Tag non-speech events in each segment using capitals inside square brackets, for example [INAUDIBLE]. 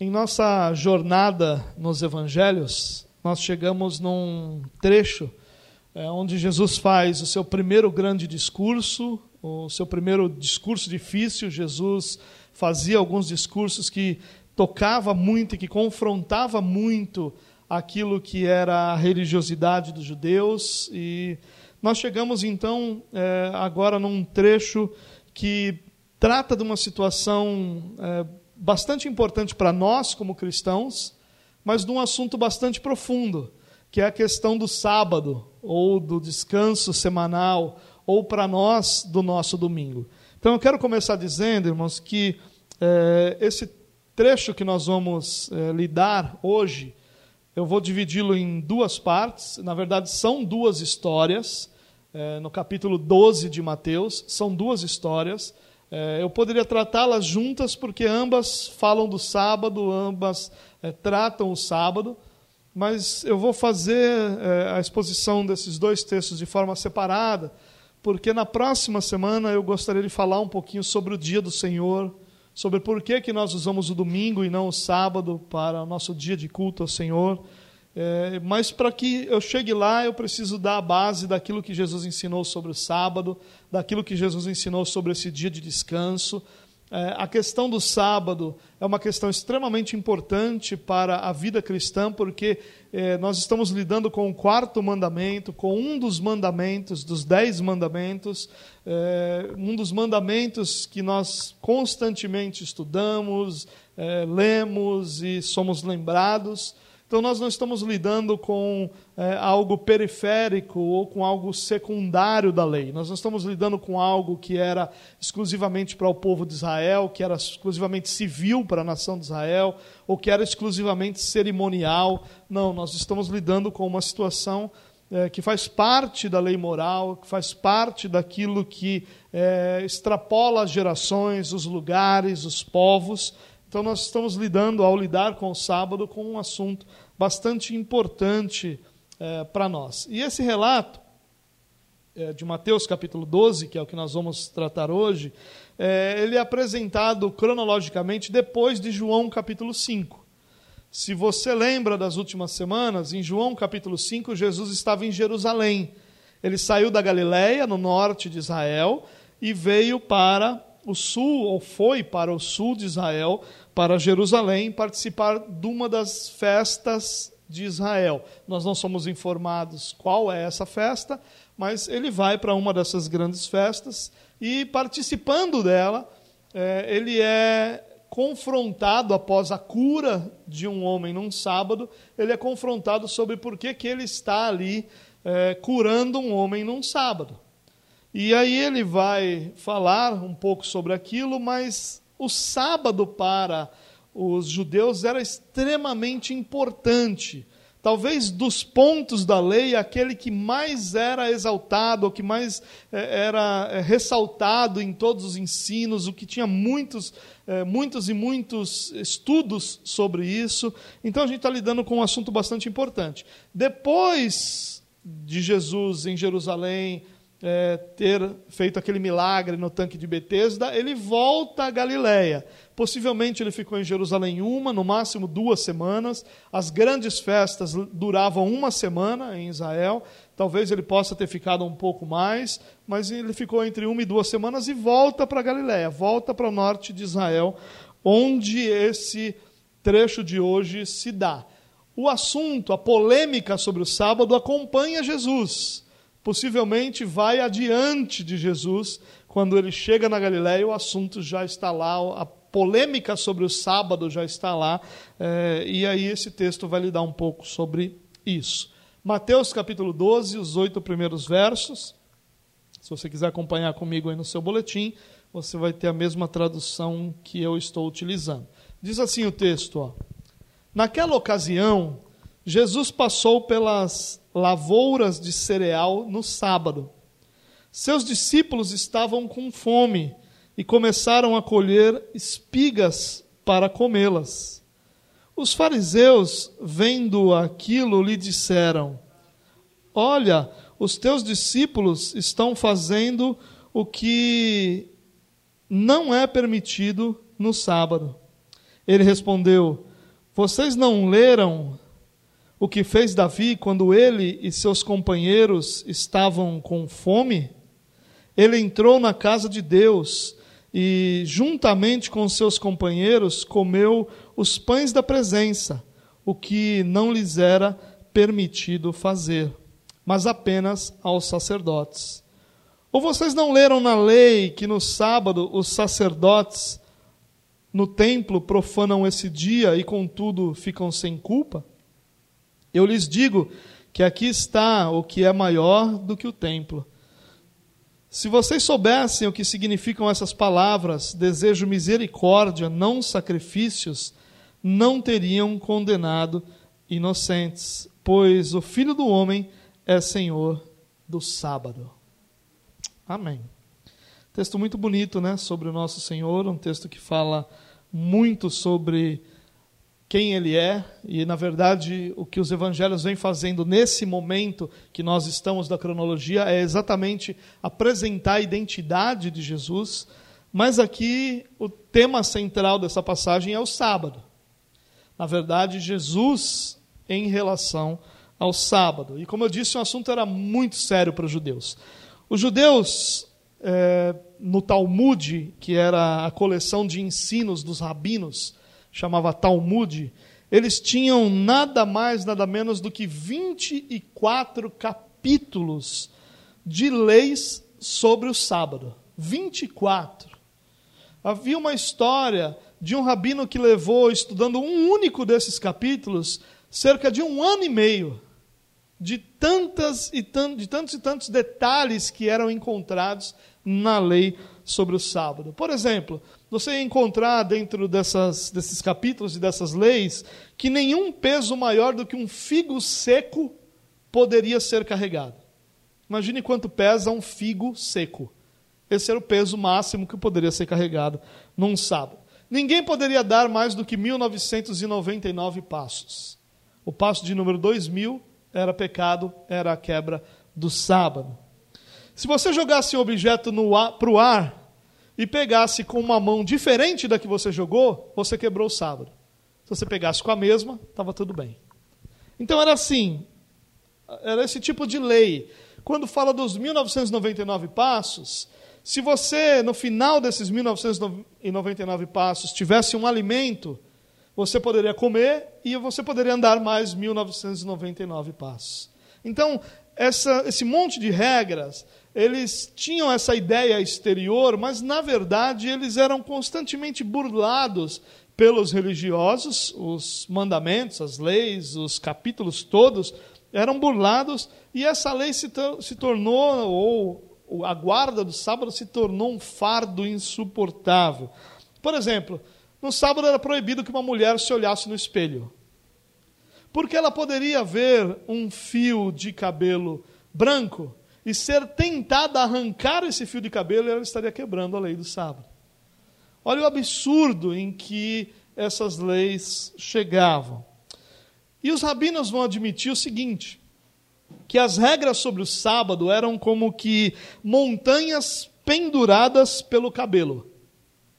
Em nossa jornada nos evangelhos, nós chegamos num trecho é, onde Jesus faz o seu primeiro grande discurso, o seu primeiro discurso difícil. Jesus fazia alguns discursos que tocava muito e que confrontava muito aquilo que era a religiosidade dos judeus. E nós chegamos então é, agora num trecho que trata de uma situação é, bastante importante para nós como cristãos, mas de um assunto bastante profundo, que é a questão do sábado, ou do descanso semanal, ou para nós do nosso domingo. Então eu quero começar dizendo, irmãos, que é, esse trecho que nós vamos é, lidar hoje, eu vou dividi-lo em duas partes, na verdade são duas histórias, é, no capítulo 12 de Mateus, são duas histórias. É, eu poderia tratá-las juntas porque ambas falam do sábado, ambas é, tratam o sábado, mas eu vou fazer é, a exposição desses dois textos de forma separada, porque na próxima semana eu gostaria de falar um pouquinho sobre o dia do Senhor, sobre por que, que nós usamos o domingo e não o sábado para o nosso dia de culto ao Senhor. É, mas para que eu chegue lá, eu preciso dar a base daquilo que Jesus ensinou sobre o sábado, daquilo que Jesus ensinou sobre esse dia de descanso. É, a questão do sábado é uma questão extremamente importante para a vida cristã, porque é, nós estamos lidando com o quarto mandamento, com um dos mandamentos, dos dez mandamentos, é, um dos mandamentos que nós constantemente estudamos, é, lemos e somos lembrados. Então, nós não estamos lidando com é, algo periférico ou com algo secundário da lei. Nós não estamos lidando com algo que era exclusivamente para o povo de Israel, que era exclusivamente civil para a nação de Israel, ou que era exclusivamente cerimonial. Não, nós estamos lidando com uma situação é, que faz parte da lei moral, que faz parte daquilo que é, extrapola as gerações, os lugares, os povos. Então, nós estamos lidando, ao lidar com o sábado, com um assunto bastante importante é, para nós. E esse relato é, de Mateus capítulo 12, que é o que nós vamos tratar hoje, é, ele é apresentado cronologicamente depois de João capítulo 5. Se você lembra das últimas semanas, em João capítulo 5, Jesus estava em Jerusalém. Ele saiu da Galiléia, no norte de Israel, e veio para o sul, ou foi para o sul de Israel, para Jerusalém, participar de uma das festas de Israel. Nós não somos informados qual é essa festa, mas ele vai para uma dessas grandes festas e, participando dela, é, ele é confrontado após a cura de um homem num sábado, ele é confrontado sobre por que, que ele está ali é, curando um homem num sábado. E aí ele vai falar um pouco sobre aquilo, mas o sábado para os judeus era extremamente importante. Talvez dos pontos da lei, aquele que mais era exaltado, o que mais eh, era eh, ressaltado em todos os ensinos, o que tinha muitos, eh, muitos e muitos estudos sobre isso. Então a gente está lidando com um assunto bastante importante. Depois de Jesus em Jerusalém, é, ter feito aquele milagre no tanque de Betesda, ele volta a Galiléia. Possivelmente ele ficou em Jerusalém uma, no máximo duas semanas. As grandes festas duravam uma semana em Israel. Talvez ele possa ter ficado um pouco mais, mas ele ficou entre uma e duas semanas e volta para Galiléia, volta para o norte de Israel, onde esse trecho de hoje se dá. O assunto, a polêmica sobre o sábado acompanha Jesus possivelmente vai adiante de Jesus. Quando ele chega na Galiléia, o assunto já está lá, a polêmica sobre o sábado já está lá, é, e aí esse texto vai lhe dar um pouco sobre isso. Mateus capítulo 12, os oito primeiros versos. Se você quiser acompanhar comigo aí no seu boletim, você vai ter a mesma tradução que eu estou utilizando. Diz assim o texto: ó. Naquela ocasião, Jesus passou pelas lavouras de cereal no sábado. Seus discípulos estavam com fome e começaram a colher espigas para comê-las. Os fariseus, vendo aquilo, lhe disseram: Olha, os teus discípulos estão fazendo o que não é permitido no sábado. Ele respondeu: Vocês não leram o que fez Davi quando ele e seus companheiros estavam com fome? Ele entrou na casa de Deus e, juntamente com seus companheiros, comeu os pães da presença, o que não lhes era permitido fazer, mas apenas aos sacerdotes. Ou vocês não leram na lei que no sábado os sacerdotes no templo profanam esse dia e, contudo, ficam sem culpa? Eu lhes digo que aqui está o que é maior do que o templo. Se vocês soubessem o que significam essas palavras, desejo misericórdia, não sacrifícios, não teriam condenado inocentes, pois o Filho do Homem é Senhor do sábado. Amém. Texto muito bonito, né, sobre o nosso Senhor, um texto que fala muito sobre quem ele é, e na verdade o que os evangelhos vêm fazendo nesse momento que nós estamos da cronologia é exatamente apresentar a identidade de Jesus, mas aqui o tema central dessa passagem é o sábado. Na verdade, Jesus em relação ao sábado. E como eu disse, o assunto era muito sério para os judeus. Os judeus é, no Talmud, que era a coleção de ensinos dos rabinos, chamava Talmud, eles tinham nada mais, nada menos do que 24 capítulos de leis sobre o sábado. 24. Havia uma história de um rabino que levou, estudando um único desses capítulos, cerca de um ano e meio, de, tantas e de tantos e tantos detalhes que eram encontrados na lei sobre o sábado. Por exemplo, você encontrar dentro dessas, desses capítulos e dessas leis que nenhum peso maior do que um figo seco poderia ser carregado. Imagine quanto pesa um figo seco. Esse era o peso máximo que poderia ser carregado num sábado. Ninguém poderia dar mais do que 1999 passos. O passo de número 2000 era pecado, era a quebra do sábado. Se você jogasse um objeto para o ar e pegasse com uma mão diferente da que você jogou, você quebrou o sábado. Se você pegasse com a mesma, estava tudo bem. Então era assim, era esse tipo de lei. Quando fala dos 1999 passos, se você, no final desses 1999 passos, tivesse um alimento, você poderia comer e você poderia andar mais 1999 passos. Então, essa, esse monte de regras eles tinham essa ideia exterior, mas na verdade eles eram constantemente burlados pelos religiosos, os mandamentos, as leis, os capítulos todos eram burlados e essa lei se, se tornou, ou a guarda do sábado se tornou um fardo insuportável. Por exemplo, no sábado era proibido que uma mulher se olhasse no espelho, porque ela poderia ver um fio de cabelo branco e ser tentada a arrancar esse fio de cabelo, ela estaria quebrando a lei do sábado. Olha o absurdo em que essas leis chegavam. E os rabinos vão admitir o seguinte: que as regras sobre o sábado eram como que montanhas penduradas pelo cabelo.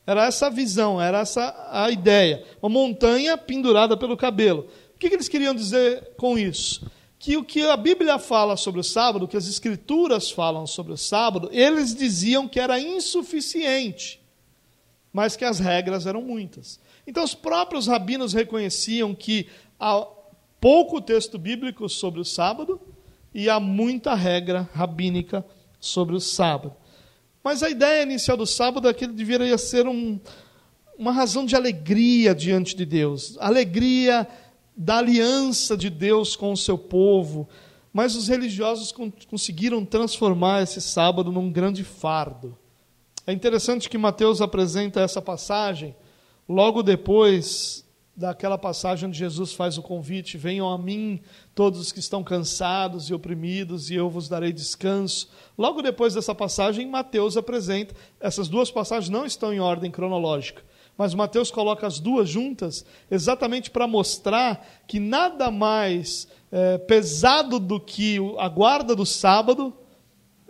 Era essa a visão, era essa a ideia. Uma montanha pendurada pelo cabelo. O que, que eles queriam dizer com isso? Que o que a Bíblia fala sobre o sábado, o que as Escrituras falam sobre o sábado, eles diziam que era insuficiente, mas que as regras eram muitas. Então, os próprios rabinos reconheciam que há pouco texto bíblico sobre o sábado e há muita regra rabínica sobre o sábado. Mas a ideia inicial do sábado é que ele deveria ser um, uma razão de alegria diante de Deus. Alegria da aliança de Deus com o seu povo, mas os religiosos conseguiram transformar esse sábado num grande fardo. É interessante que Mateus apresenta essa passagem logo depois daquela passagem onde Jesus faz o convite: Venham a mim todos os que estão cansados e oprimidos, e eu vos darei descanso. Logo depois dessa passagem, Mateus apresenta. Essas duas passagens não estão em ordem cronológica mas Mateus coloca as duas juntas exatamente para mostrar que nada mais é, pesado do que a guarda do sábado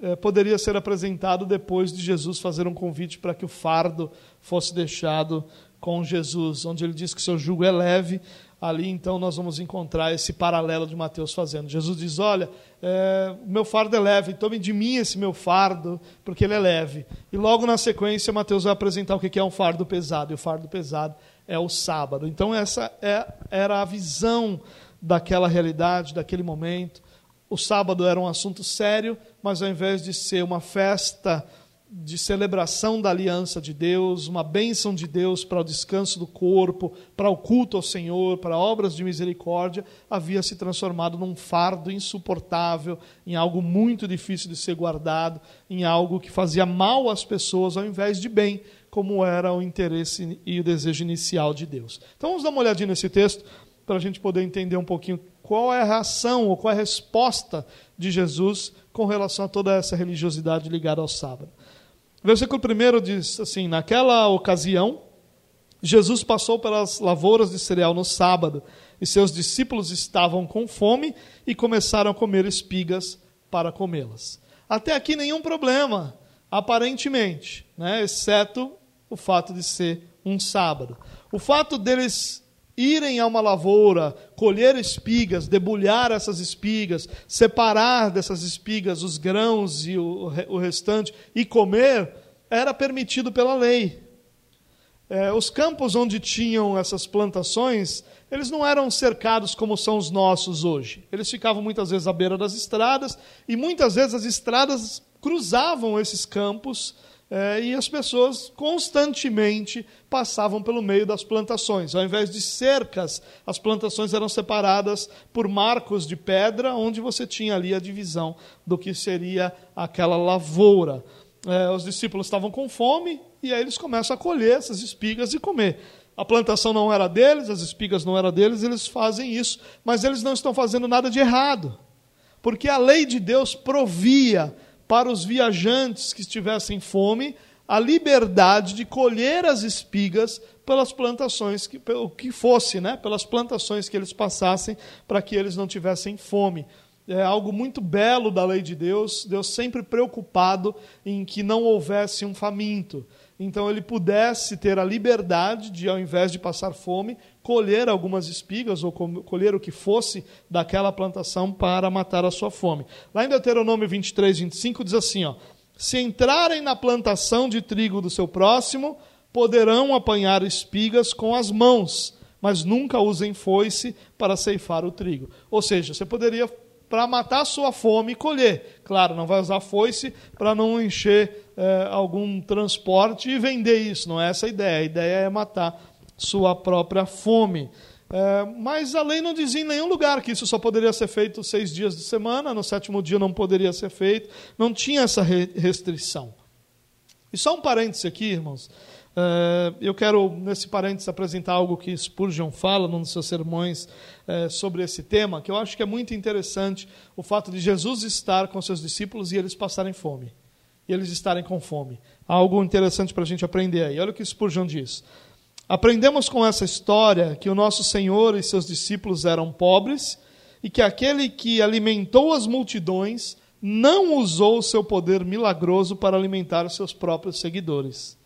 é, poderia ser apresentado depois de Jesus fazer um convite para que o fardo fosse deixado com Jesus, onde ele diz que seu jugo é leve. Ali então nós vamos encontrar esse paralelo de Mateus fazendo. Jesus diz: Olha, é, meu fardo é leve, tome de mim esse meu fardo, porque ele é leve. E logo na sequência, Mateus vai apresentar o que é um fardo pesado, e o fardo pesado é o sábado. Então, essa é, era a visão daquela realidade, daquele momento. O sábado era um assunto sério, mas ao invés de ser uma festa de celebração da aliança de Deus, uma bênção de Deus para o descanso do corpo, para o culto ao Senhor, para obras de misericórdia, havia se transformado num fardo insuportável, em algo muito difícil de ser guardado, em algo que fazia mal às pessoas ao invés de bem, como era o interesse e o desejo inicial de Deus. Então vamos dar uma olhadinha nesse texto para a gente poder entender um pouquinho qual é a reação ou qual é a resposta de Jesus com relação a toda essa religiosidade ligada ao sábado. Versículo 1 diz assim: Naquela ocasião, Jesus passou pelas lavouras de cereal no sábado, e seus discípulos estavam com fome e começaram a comer espigas para comê-las. Até aqui nenhum problema, aparentemente, né? exceto o fato de ser um sábado. O fato deles irem a uma lavoura, colher espigas, debulhar essas espigas, separar dessas espigas os grãos e o, o restante e comer, era permitido pela lei. É, os campos onde tinham essas plantações, eles não eram cercados como são os nossos hoje. Eles ficavam muitas vezes à beira das estradas e muitas vezes as estradas cruzavam esses campos é, e as pessoas constantemente passavam pelo meio das plantações. Ao invés de cercas, as plantações eram separadas por marcos de pedra, onde você tinha ali a divisão do que seria aquela lavoura. É, os discípulos estavam com fome e aí eles começam a colher essas espigas e comer. A plantação não era deles, as espigas não eram deles, eles fazem isso, mas eles não estão fazendo nada de errado, porque a lei de Deus provia para os viajantes que estivessem fome a liberdade de colher as espigas pelas plantações que pelo que fosse, né, pelas plantações que eles passassem para que eles não tivessem fome. É algo muito belo da lei de Deus, Deus sempre preocupado em que não houvesse um faminto. Então ele pudesse ter a liberdade de, ao invés de passar fome, colher algumas espigas ou colher o que fosse daquela plantação para matar a sua fome. Lá em Deuteronômio 23, 25 diz assim: ó, Se entrarem na plantação de trigo do seu próximo, poderão apanhar espigas com as mãos, mas nunca usem foice para ceifar o trigo. Ou seja, você poderia para matar a sua fome e colher. Claro, não vai usar foice para não encher é, algum transporte e vender isso. Não é essa a ideia. A ideia é matar sua própria fome. É, mas a lei não dizia em nenhum lugar que isso só poderia ser feito seis dias de semana, no sétimo dia não poderia ser feito, não tinha essa restrição. E só um parêntese aqui, irmãos. É, eu quero, nesse parênteses, apresentar algo que Spurgeon fala num dos seus sermões é, sobre esse tema, que eu acho que é muito interessante, o fato de Jesus estar com seus discípulos e eles passarem fome. E eles estarem com fome. Algo interessante para a gente aprender aí. Olha o que Spurgeon diz. Aprendemos com essa história que o nosso Senhor e seus discípulos eram pobres e que aquele que alimentou as multidões não usou o seu poder milagroso para alimentar os seus próprios seguidores,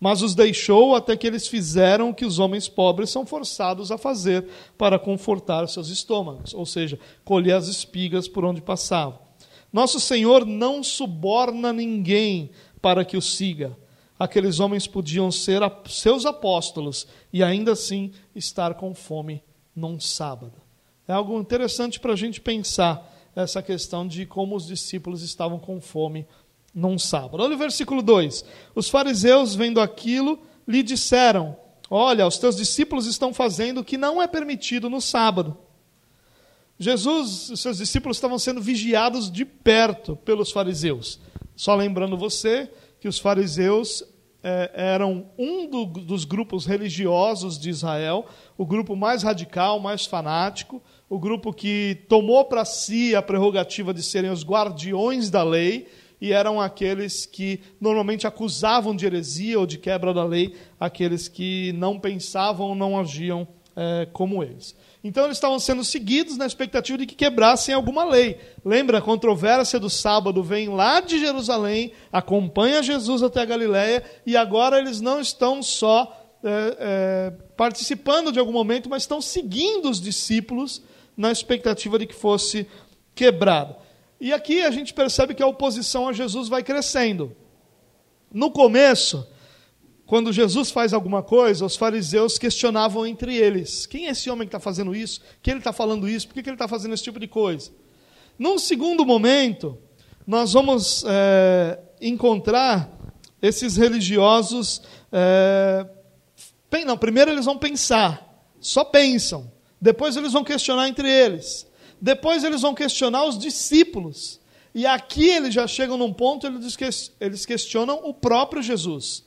mas os deixou até que eles fizeram o que os homens pobres são forçados a fazer para confortar seus estômagos, ou seja, colher as espigas por onde passavam. Nosso Senhor não suborna ninguém para que o siga aqueles homens podiam ser seus apóstolos e ainda assim estar com fome num sábado. É algo interessante para a gente pensar essa questão de como os discípulos estavam com fome num sábado. Olha o versículo 2: Os fariseus, vendo aquilo, lhe disseram: Olha, os teus discípulos estão fazendo o que não é permitido no sábado. Jesus e seus discípulos estavam sendo vigiados de perto pelos fariseus. Só lembrando você que os fariseus é, eram um do, dos grupos religiosos de Israel, o grupo mais radical, mais fanático, o grupo que tomou para si a prerrogativa de serem os guardiões da lei e eram aqueles que normalmente acusavam de heresia ou de quebra da lei aqueles que não pensavam ou não agiam é, como eles. Então eles estavam sendo seguidos na expectativa de que quebrassem alguma lei. Lembra a controvérsia do sábado? Vem lá de Jerusalém, acompanha Jesus até a Galiléia e agora eles não estão só é, é, participando de algum momento, mas estão seguindo os discípulos na expectativa de que fosse quebrado. E aqui a gente percebe que a oposição a Jesus vai crescendo. No começo, quando Jesus faz alguma coisa, os fariseus questionavam entre eles: quem é esse homem que está fazendo isso? Que ele está falando isso? Por que, ele está fazendo esse tipo de coisa? Num segundo momento, nós vamos é, encontrar esses religiosos. É, não, primeiro eles vão pensar, só pensam. Depois eles vão questionar entre eles. Depois eles vão questionar os discípulos. E aqui eles já chegam num ponto, eles questionam o próprio Jesus.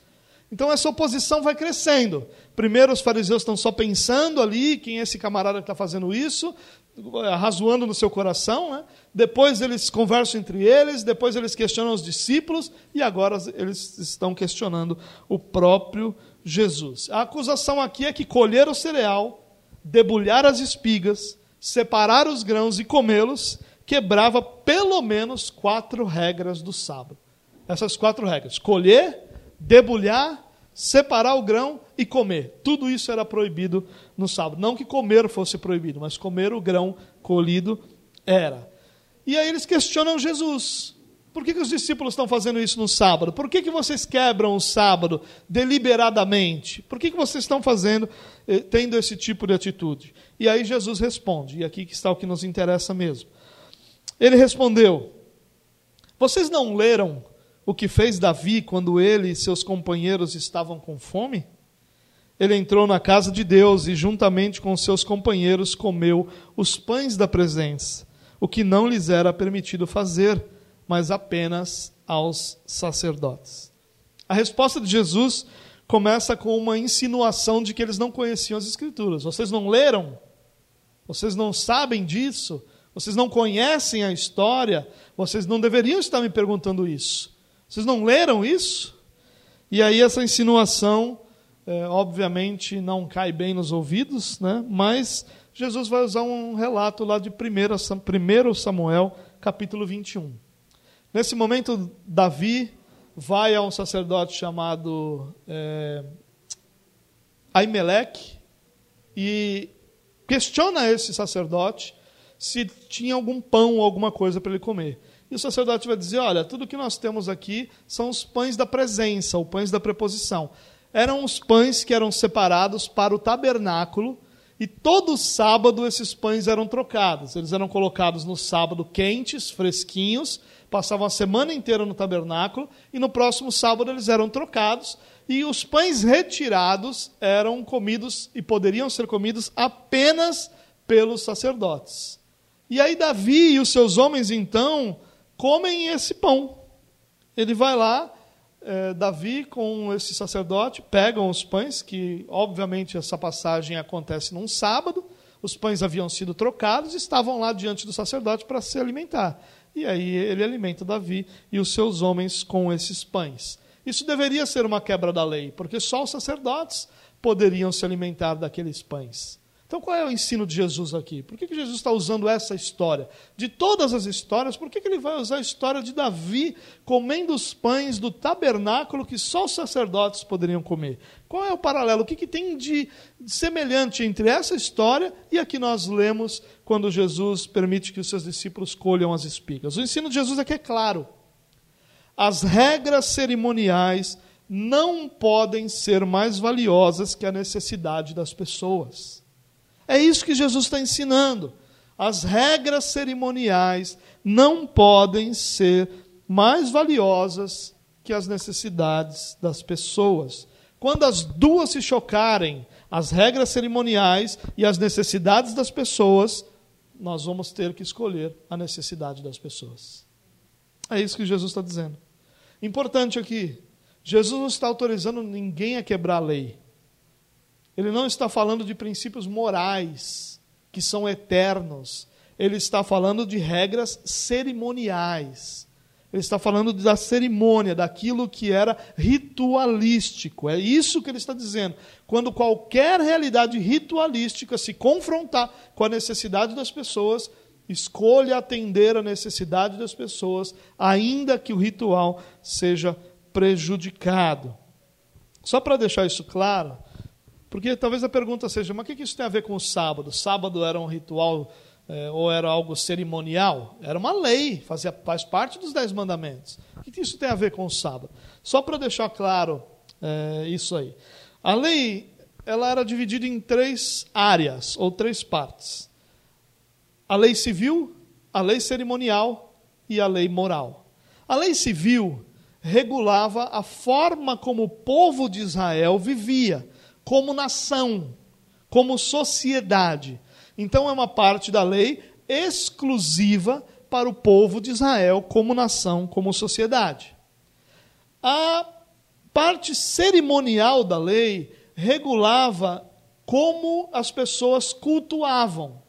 Então essa oposição vai crescendo. Primeiro os fariseus estão só pensando ali, quem é esse camarada que está fazendo isso, razoando no seu coração. Né? Depois eles conversam entre eles, depois eles questionam os discípulos, e agora eles estão questionando o próprio Jesus. A acusação aqui é que colher o cereal, debulhar as espigas, separar os grãos e comê-los quebrava pelo menos quatro regras do sábado. Essas quatro regras: colher, debulhar, separar o grão e comer. Tudo isso era proibido no sábado. Não que comer fosse proibido, mas comer o grão colhido era. E aí eles questionam Jesus. Por que, que os discípulos estão fazendo isso no sábado? Por que, que vocês quebram o sábado deliberadamente? Por que, que vocês estão fazendo, eh, tendo esse tipo de atitude? E aí Jesus responde, e aqui está o que nos interessa mesmo. Ele respondeu: Vocês não leram o que fez Davi quando ele e seus companheiros estavam com fome? Ele entrou na casa de Deus e, juntamente com seus companheiros, comeu os pães da presença, o que não lhes era permitido fazer, mas apenas aos sacerdotes. A resposta de Jesus começa com uma insinuação de que eles não conheciam as Escrituras. Vocês não leram? Vocês não sabem disso? Vocês não conhecem a história, vocês não deveriam estar me perguntando isso. Vocês não leram isso? E aí essa insinuação, é, obviamente, não cai bem nos ouvidos, né? mas Jesus vai usar um relato lá de 1 Samuel, capítulo 21. Nesse momento, Davi vai a um sacerdote chamado é, Aimeleque e questiona esse sacerdote se tinha algum pão ou alguma coisa para ele comer. E o sacerdote vai dizer: Olha, tudo que nós temos aqui são os pães da presença, os pães da preposição. Eram os pães que eram separados para o tabernáculo, e todo sábado esses pães eram trocados. Eles eram colocados no sábado quentes, fresquinhos, passavam a semana inteira no tabernáculo, e no próximo sábado eles eram trocados, e os pães retirados eram comidos e poderiam ser comidos apenas pelos sacerdotes. E aí Davi e os seus homens então comem esse pão. Ele vai lá, é, Davi com esse sacerdote pegam os pães, que obviamente essa passagem acontece num sábado. Os pães haviam sido trocados e estavam lá diante do sacerdote para se alimentar. E aí ele alimenta Davi e os seus homens com esses pães. Isso deveria ser uma quebra da lei, porque só os sacerdotes poderiam se alimentar daqueles pães. Então, qual é o ensino de Jesus aqui? Por que, que Jesus está usando essa história? De todas as histórias, por que, que ele vai usar a história de Davi comendo os pães do tabernáculo que só os sacerdotes poderiam comer? Qual é o paralelo? O que, que tem de semelhante entre essa história e a que nós lemos quando Jesus permite que os seus discípulos colham as espigas? O ensino de Jesus aqui é claro. As regras cerimoniais não podem ser mais valiosas que a necessidade das pessoas. É isso que Jesus está ensinando. As regras cerimoniais não podem ser mais valiosas que as necessidades das pessoas. Quando as duas se chocarem, as regras cerimoniais e as necessidades das pessoas, nós vamos ter que escolher a necessidade das pessoas. É isso que Jesus está dizendo. Importante aqui, Jesus não está autorizando ninguém a quebrar a lei. Ele não está falando de princípios morais que são eternos. Ele está falando de regras cerimoniais. Ele está falando da cerimônia, daquilo que era ritualístico. É isso que ele está dizendo. Quando qualquer realidade ritualística se confrontar com a necessidade das pessoas, escolha atender a necessidade das pessoas, ainda que o ritual seja prejudicado. Só para deixar isso claro, Porque talvez a pergunta seja: mas o que isso tem a ver com o sábado? Sábado era um ritual é, ou era algo cerimonial? Era uma lei, fazia, faz parte dos Dez Mandamentos. O que isso tem a ver com o sábado? Só para deixar claro é, isso aí. A lei ela era dividida em três áreas ou três partes: a lei civil, a lei cerimonial e a lei moral. A lei civil regulava a forma como o povo de Israel vivia como nação, como sociedade. Então é uma parte da lei exclusiva para o povo de Israel como nação, como sociedade. A parte cerimonial da lei regulava como as pessoas cultuavam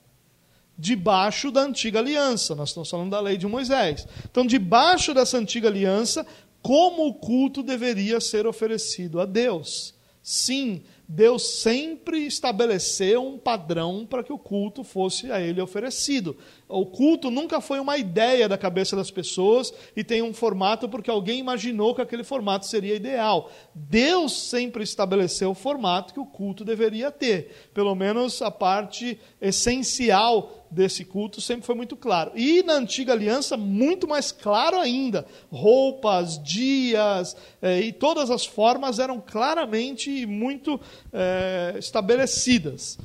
debaixo da antiga aliança. Nós estamos falando da lei de Moisés. Então, debaixo dessa antiga aliança, como o culto deveria ser oferecido a Deus. Sim, Deus sempre estabeleceu um padrão para que o culto fosse a ele oferecido. O culto nunca foi uma ideia da cabeça das pessoas e tem um formato porque alguém imaginou que aquele formato seria ideal. Deus sempre estabeleceu o formato que o culto deveria ter. Pelo menos a parte essencial desse culto sempre foi muito claro. E na antiga aliança, muito mais claro ainda. Roupas, dias eh, e todas as formas eram claramente muito eh, estabelecidas.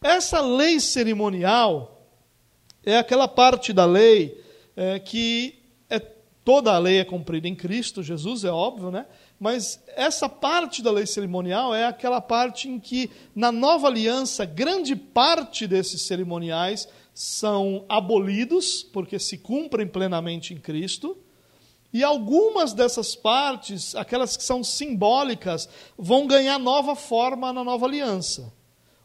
Essa lei cerimonial é aquela parte da lei é, que é, toda a lei é cumprida em Cristo Jesus, é óbvio, né? Mas essa parte da lei cerimonial é aquela parte em que, na nova aliança, grande parte desses cerimoniais são abolidos, porque se cumprem plenamente em Cristo, e algumas dessas partes, aquelas que são simbólicas, vão ganhar nova forma na nova aliança.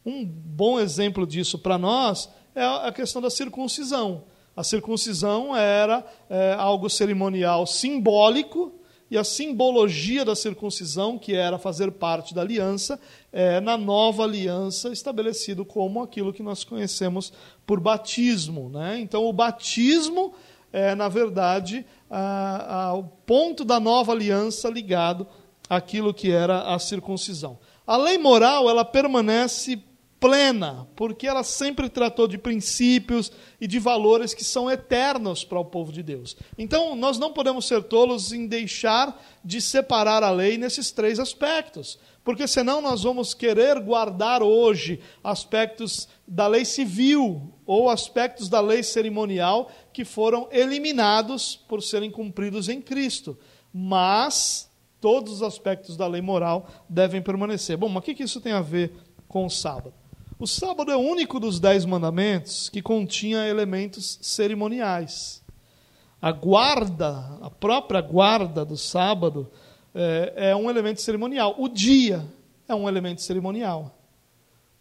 Um bom exemplo disso para nós é a questão da circuncisão. A circuncisão era é, algo cerimonial simbólico, e a simbologia da circuncisão, que era fazer parte da aliança, é na nova aliança estabelecido como aquilo que nós conhecemos por batismo. Né? Então, o batismo é, na verdade, a, a, o ponto da nova aliança ligado àquilo que era a circuncisão. A lei moral ela permanece plena, porque ela sempre tratou de princípios e de valores que são eternos para o povo de Deus. Então, nós não podemos ser tolos em deixar de separar a lei nesses três aspectos, porque senão nós vamos querer guardar hoje aspectos da lei civil ou aspectos da lei cerimonial que foram eliminados por serem cumpridos em Cristo. Mas todos os aspectos da lei moral devem permanecer. Bom, mas o que isso tem a ver com o sábado? O sábado é o único dos dez mandamentos que continha elementos cerimoniais. A guarda, a própria guarda do sábado, é, é um elemento cerimonial. O dia é um elemento cerimonial.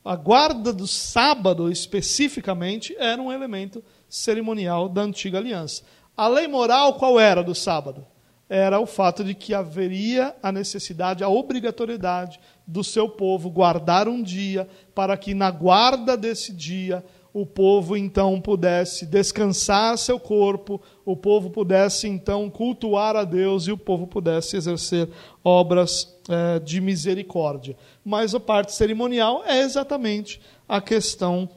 A guarda do sábado, especificamente, era um elemento cerimonial da antiga aliança. A lei moral qual era do sábado? Era o fato de que haveria a necessidade, a obrigatoriedade do seu povo guardar um dia, para que na guarda desse dia o povo então pudesse descansar seu corpo, o povo pudesse então cultuar a Deus e o povo pudesse exercer obras é, de misericórdia. Mas a parte cerimonial é exatamente a questão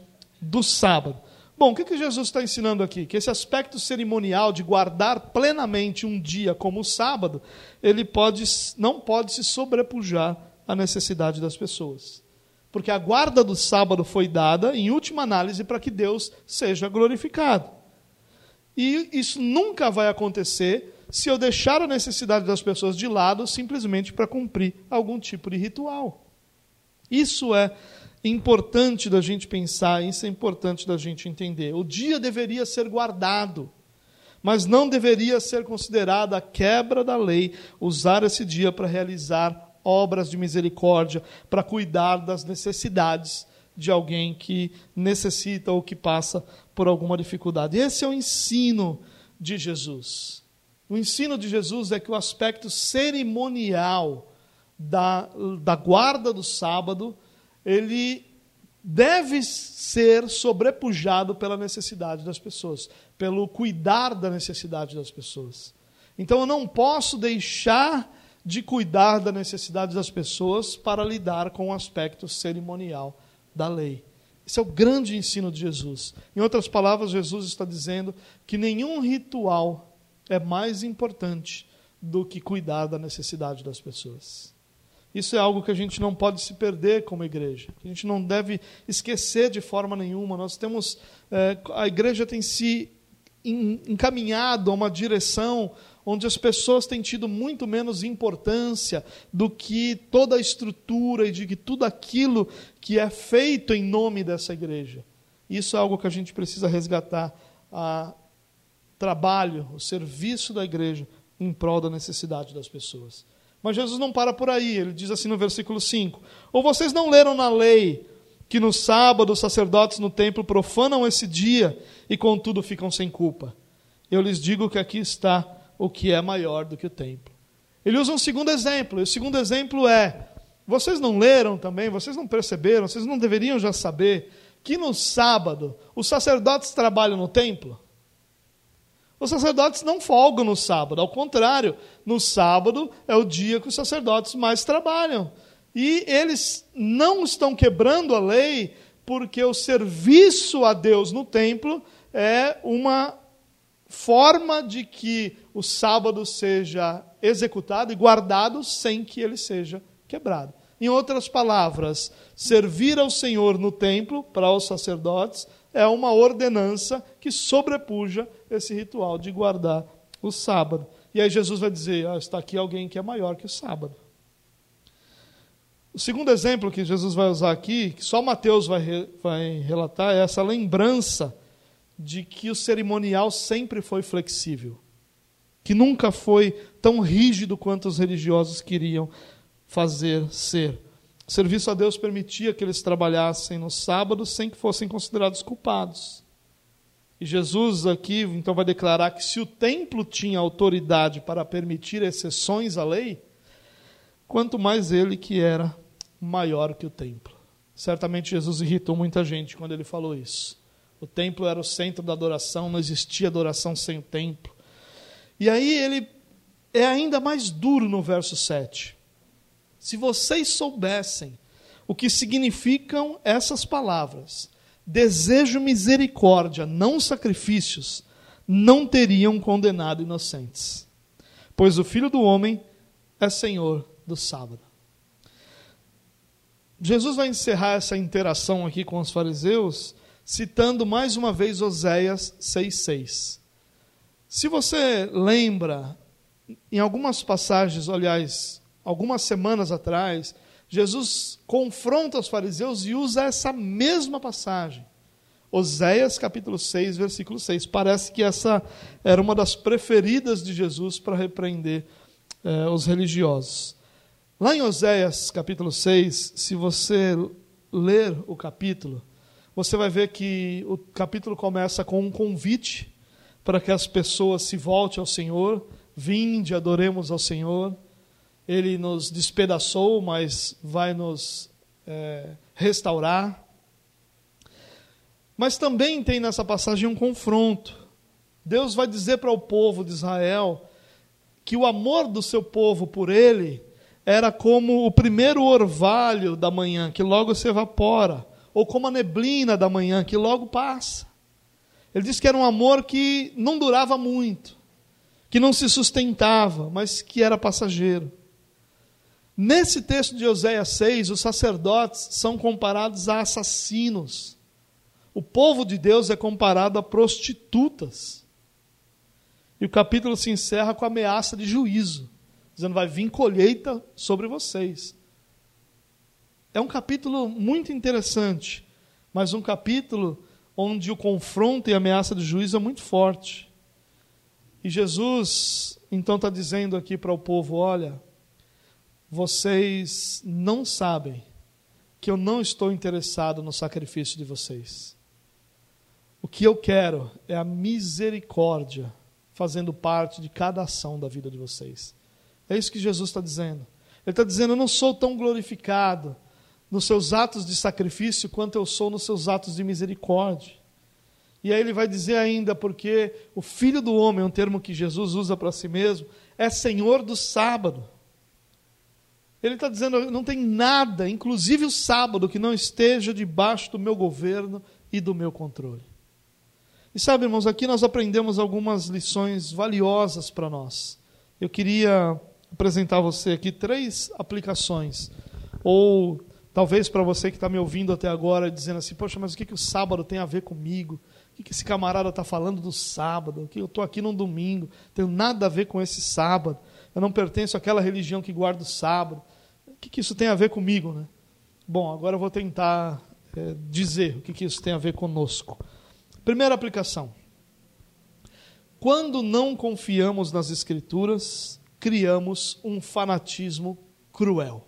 do sábado. Bom, o que, que Jesus está ensinando aqui? Que esse aspecto cerimonial de guardar plenamente um dia como o sábado, ele pode, não pode se sobrepujar a necessidade das pessoas. Porque a guarda do sábado foi dada, em última análise, para que Deus seja glorificado. E isso nunca vai acontecer se eu deixar a necessidade das pessoas de lado simplesmente para cumprir algum tipo de ritual. Isso é importante da gente pensar, isso é importante da gente entender. O dia deveria ser guardado, mas não deveria ser considerada a quebra da lei usar esse dia para realizar obras de misericórdia, para cuidar das necessidades de alguém que necessita ou que passa por alguma dificuldade. Esse é o ensino de Jesus. O ensino de Jesus é que o aspecto cerimonial da, da guarda do sábado, ele deve ser sobrepujado pela necessidade das pessoas, pelo cuidar da necessidade das pessoas. Então eu não posso deixar de cuidar da necessidade das pessoas para lidar com o aspecto cerimonial da lei. Esse é o grande ensino de Jesus. Em outras palavras, Jesus está dizendo que nenhum ritual é mais importante do que cuidar da necessidade das pessoas. Isso é algo que a gente não pode se perder como igreja. A gente não deve esquecer de forma nenhuma. Nós temos. É, a igreja tem se encaminhado a uma direção onde as pessoas têm tido muito menos importância do que toda a estrutura e de que tudo aquilo que é feito em nome dessa igreja. Isso é algo que a gente precisa resgatar. A trabalho, o serviço da igreja em prol da necessidade das pessoas. Mas Jesus não para por aí, ele diz assim no versículo 5: Ou vocês não leram na lei que no sábado os sacerdotes no templo profanam esse dia e contudo ficam sem culpa? Eu lhes digo que aqui está o que é maior do que o templo. Ele usa um segundo exemplo, e o segundo exemplo é: vocês não leram também, vocês não perceberam, vocês não deveriam já saber que no sábado os sacerdotes trabalham no templo? Os sacerdotes não folgam no sábado, ao contrário, no sábado é o dia que os sacerdotes mais trabalham. E eles não estão quebrando a lei porque o serviço a Deus no templo é uma forma de que o sábado seja executado e guardado sem que ele seja quebrado. Em outras palavras, servir ao Senhor no templo para os sacerdotes é uma ordenança que sobrepuja esse ritual de guardar o sábado. E aí Jesus vai dizer: ah, está aqui alguém que é maior que o sábado. O segundo exemplo que Jesus vai usar aqui, que só Mateus vai, vai relatar, é essa lembrança de que o cerimonial sempre foi flexível, que nunca foi tão rígido quanto os religiosos queriam fazer ser. O serviço a Deus permitia que eles trabalhassem no sábado sem que fossem considerados culpados. E Jesus aqui então vai declarar que se o templo tinha autoridade para permitir exceções à lei, quanto mais ele que era maior que o templo. Certamente Jesus irritou muita gente quando ele falou isso. O templo era o centro da adoração, não existia adoração sem o templo. E aí ele é ainda mais duro no verso 7. Se vocês soubessem o que significam essas palavras, desejo misericórdia, não sacrifícios, não teriam condenado inocentes. Pois o filho do homem é senhor do sábado. Jesus vai encerrar essa interação aqui com os fariseus citando mais uma vez Oséias 6,6. Se você lembra, em algumas passagens, aliás, algumas semanas atrás, Jesus confronta os fariseus e usa essa mesma passagem. Oséias capítulo 6, versículo 6. Parece que essa era uma das preferidas de Jesus para repreender eh, os religiosos. Lá em Oséias capítulo 6, se você ler o capítulo, você vai ver que o capítulo começa com um convite para que as pessoas se voltem ao Senhor, vinde, adoremos ao Senhor. Ele nos despedaçou, mas vai nos é, restaurar. Mas também tem nessa passagem um confronto. Deus vai dizer para o povo de Israel que o amor do seu povo por ele era como o primeiro orvalho da manhã, que logo se evapora ou como a neblina da manhã, que logo passa. Ele disse que era um amor que não durava muito, que não se sustentava, mas que era passageiro. Nesse texto de Oséias 6, os sacerdotes são comparados a assassinos. O povo de Deus é comparado a prostitutas. E o capítulo se encerra com a ameaça de juízo, dizendo: vai vir colheita sobre vocês. É um capítulo muito interessante, mas um capítulo onde o confronto e a ameaça de juízo é muito forte. E Jesus, então, está dizendo aqui para o povo: olha, vocês não sabem que eu não estou interessado no sacrifício de vocês. O que eu quero é a misericórdia fazendo parte de cada ação da vida de vocês. É isso que Jesus está dizendo. Ele está dizendo: eu não sou tão glorificado nos seus atos de sacrifício quanto eu sou nos seus atos de misericórdia. E aí ele vai dizer ainda, porque o filho do homem, um termo que Jesus usa para si mesmo, é senhor do sábado. Ele está dizendo: não tem nada, inclusive o sábado, que não esteja debaixo do meu governo e do meu controle. E sabe, irmãos, aqui nós aprendemos algumas lições valiosas para nós. Eu queria apresentar a você aqui três aplicações. Ou talvez para você que está me ouvindo até agora, dizendo assim: Poxa, mas o que, que o sábado tem a ver comigo? O que, que esse camarada está falando do sábado? Que eu estou aqui num domingo, tenho nada a ver com esse sábado. Eu não pertenço àquela religião que guarda o sábado. O que, que isso tem a ver comigo, né? Bom, agora eu vou tentar é, dizer o que, que isso tem a ver conosco. Primeira aplicação. Quando não confiamos nas Escrituras, criamos um fanatismo cruel.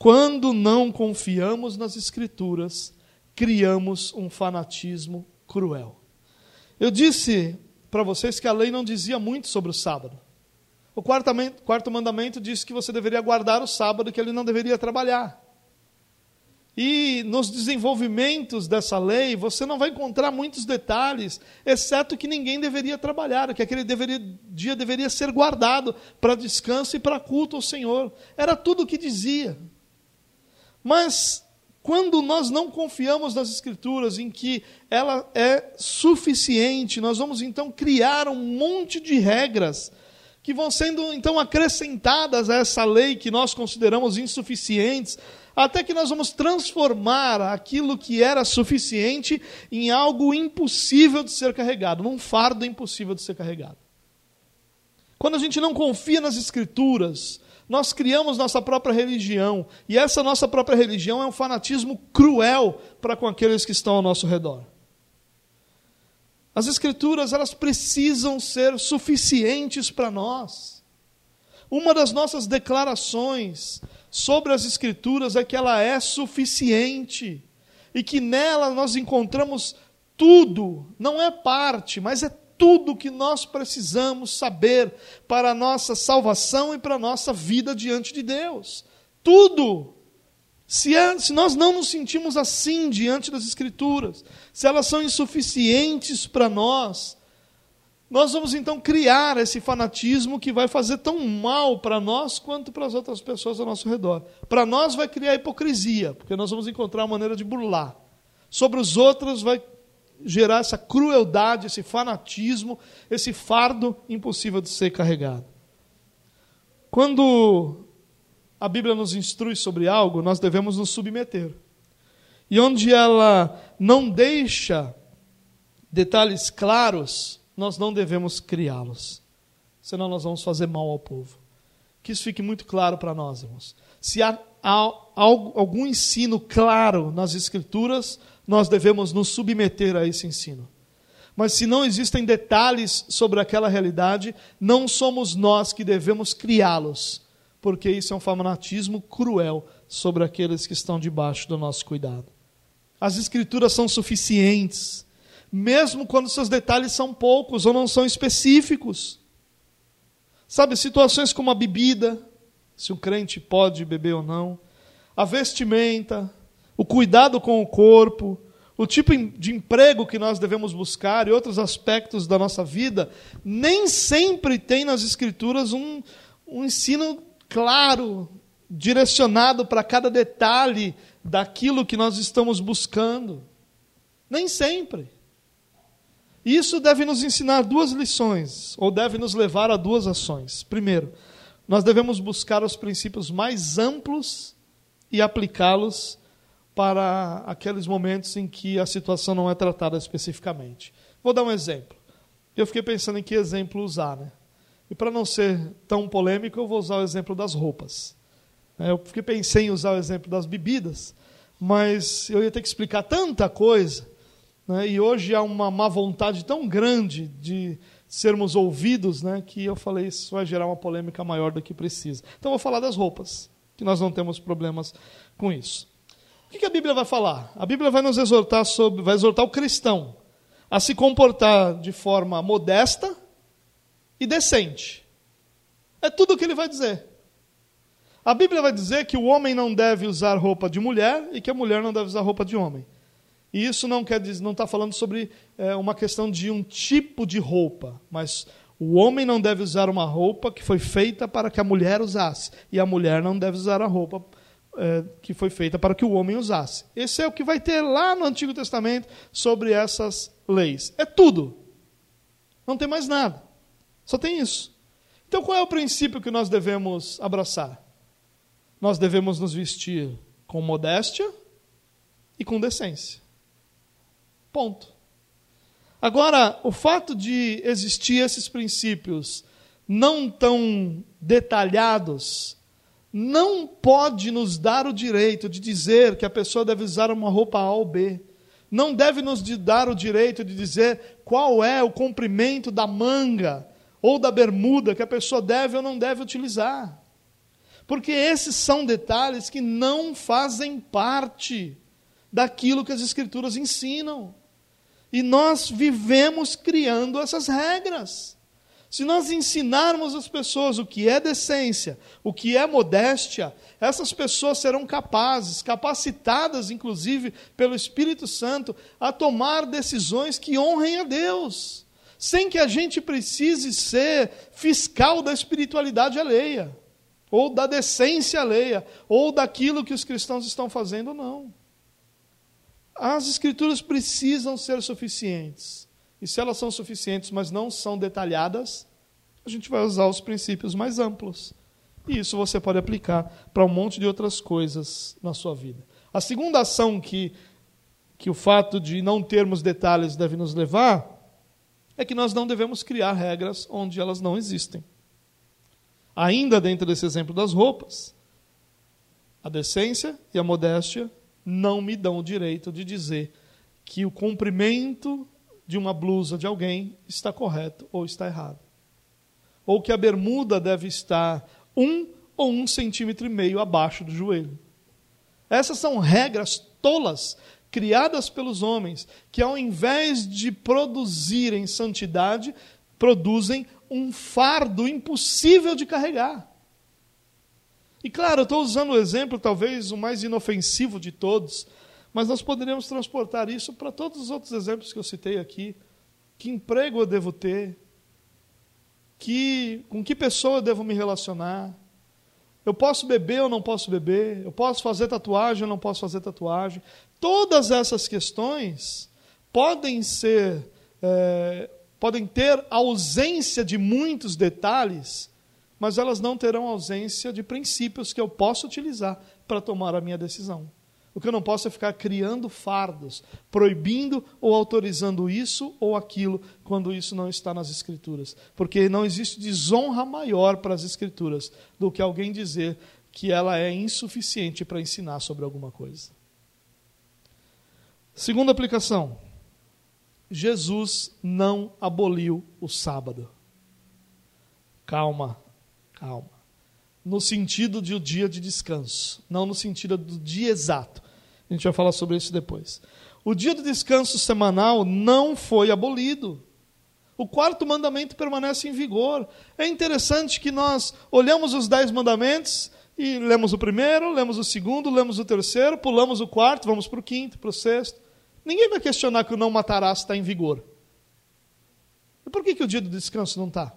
Quando não confiamos nas Escrituras, criamos um fanatismo cruel. Eu disse para vocês que a lei não dizia muito sobre o sábado. O quarto, mandamento diz que você deveria guardar o sábado, que ele não deveria trabalhar. E nos desenvolvimentos dessa lei, você não vai encontrar muitos detalhes, exceto que ninguém deveria trabalhar, que aquele deveria, dia deveria ser guardado para descanso e para culto ao Senhor. Era tudo o que dizia. Mas quando nós não confiamos nas Escrituras, em que ela é suficiente, nós vamos então criar um monte de regras que vão sendo então acrescentadas a essa lei que nós consideramos insuficientes, até que nós vamos transformar aquilo que era suficiente em algo impossível de ser carregado, num fardo impossível de ser carregado. Quando a gente não confia nas Escrituras, nós criamos nossa própria religião, e essa nossa própria religião é um fanatismo cruel para com aqueles que estão ao nosso redor. As escrituras, elas precisam ser suficientes para nós. Uma das nossas declarações sobre as escrituras é que ela é suficiente e que nela nós encontramos tudo, não é parte, mas é tudo que nós precisamos saber para a nossa salvação e para a nossa vida diante de Deus. Tudo. Se, é, se, nós não nos sentimos assim diante das Escrituras, se elas são insuficientes para nós, nós vamos então criar esse fanatismo que vai fazer tão mal para nós quanto para as outras pessoas ao nosso redor. Para nós vai criar hipocrisia, porque nós vamos encontrar uma maneira de burlar. Sobre os outros vai gerar essa crueldade, esse fanatismo, esse fardo impossível de ser carregado. Quando a Bíblia nos instrui sobre algo, nós devemos nos submeter. E onde ela não deixa detalhes claros, nós não devemos criá-los. Senão nós vamos fazer mal ao povo. Que isso fique muito claro para nós, irmãos. Se há, algum ensino claro nas Escrituras, nós devemos nos submeter a esse ensino. Mas se não existem detalhes sobre aquela realidade, não somos nós que devemos criá-los, porque isso é um fanatismo cruel sobre aqueles que estão debaixo do nosso cuidado. As escrituras são suficientes, mesmo quando seus detalhes são poucos ou não são específicos. Sabe, situações como a bebida, se um crente pode beber ou não, a vestimenta, o cuidado com o corpo, o tipo de emprego que nós devemos buscar e outros aspectos da nossa vida, nem sempre tem nas Escrituras um, um ensino claro, direcionado para cada detalhe daquilo que nós estamos buscando. Nem sempre. Isso deve nos ensinar duas lições, ou deve nos levar a duas ações. Primeiro, nós devemos buscar os princípios mais amplos e aplicá-los para aqueles momentos em que a situação não é tratada especificamente. Vou dar um exemplo. Eu fiquei pensando em que exemplo usar, né? E para não ser tão polêmico, eu vou usar o exemplo das roupas. É, eu fiquei pensei em usar o exemplo das bebidas, mas eu ia ter que explicar tanta coisa, né? e hoje há uma má vontade tão grande de sermos ouvidos, né? que eu falei isso vai gerar uma polêmica maior do que precisa. Então vou falar das roupas, que nós não temos problemas com isso. O que a Bíblia vai falar? A Bíblia vai nos exortar sobre, vai exortar o cristão a se comportar de forma modesta e decente. É tudo o que ele vai dizer. A Bíblia vai dizer que o homem não deve usar roupa de mulher e que a mulher não deve usar roupa de homem. E isso não quer dizer, não está falando sobre é, uma questão de um tipo de roupa, mas O homem não deve usar uma roupa que foi feita para que a mulher usasse, e a mulher não deve usar a roupa é, que foi feita para que o homem usasse. Esse é o que vai ter lá no Antigo Testamento sobre essas leis. É tudo. Não tem mais nada. Só tem isso. Então qual é o princípio que nós devemos abraçar? Nós devemos nos vestir com modéstia e com decência. Ponto. Agora, o fato de existir esses princípios não tão detalhados não pode nos dar o direito de dizer que a pessoa deve usar uma roupa A ou B. Não deve nos dar o direito de dizer qual é o comprimento da manga ou da bermuda que a pessoa deve ou não deve utilizar. Porque esses são detalhes que não fazem parte daquilo que as Escrituras ensinam. E nós vivemos criando essas regras. Se nós ensinarmos as pessoas o que é decência, o que é modéstia, essas pessoas serão capazes, capacitadas, inclusive, pelo Espírito Santo, a tomar decisões que honrem a Deus, sem que a gente precise ser fiscal da espiritualidade alheia, ou da decência alheia, ou daquilo que os cristãos estão fazendo, não. As Escrituras precisam ser suficientes e se elas são suficientes, mas não são detalhadas, a gente vai usar os princípios mais amplos. E isso você pode aplicar para um monte de outras coisas na sua vida. A segunda ação que, que o fato de não termos detalhes deve nos levar é que nós não devemos criar regras onde elas não existem. Ainda dentro desse exemplo das roupas, a decência e a modéstia não me dão o direito de dizer que o comprimento de uma blusa de alguém está correto ou está errado. Ou que a bermuda deve estar um ou um centímetro e meio abaixo do joelho. Essas são regras tolas criadas pelos homens, que ao invés de produzirem santidade, produzem um fardo impossível de carregar. E claro, eu estou usando o exemplo talvez o mais inofensivo de todos, mas nós poderíamos transportar isso para todos os outros exemplos que eu citei aqui. Que emprego eu devo ter? Que, com que pessoa eu devo me relacionar? Eu posso beber ou não posso beber? Eu posso fazer tatuagem ou não posso fazer tatuagem? Todas essas questões podem ser, é, podem ter ausência de muitos detalhes, mas elas não terão ausência de princípios que eu posso utilizar para tomar a minha decisão. O que eu não posso é ficar criando fardos, proibindo ou autorizando isso ou aquilo, quando isso não está nas Escrituras. Porque não existe desonra maior para as Escrituras do que alguém dizer que ela é insuficiente para ensinar sobre alguma coisa. Segunda aplicação: Jesus não aboliu o sábado. Calma, calma no sentido de o um dia de descanso, não no sentido do dia exato. A gente vai falar sobre isso depois. O dia de descanso semanal não foi abolido. O quarto mandamento permanece em vigor. É interessante que nós olhamos os dez mandamentos e lemos o primeiro, lemos o segundo, lemos o terceiro, pulamos o quarto, vamos para o quinto, para o sexto. Ninguém vai questionar que o não matarás está em vigor. E por que, que o dia do descanso não está?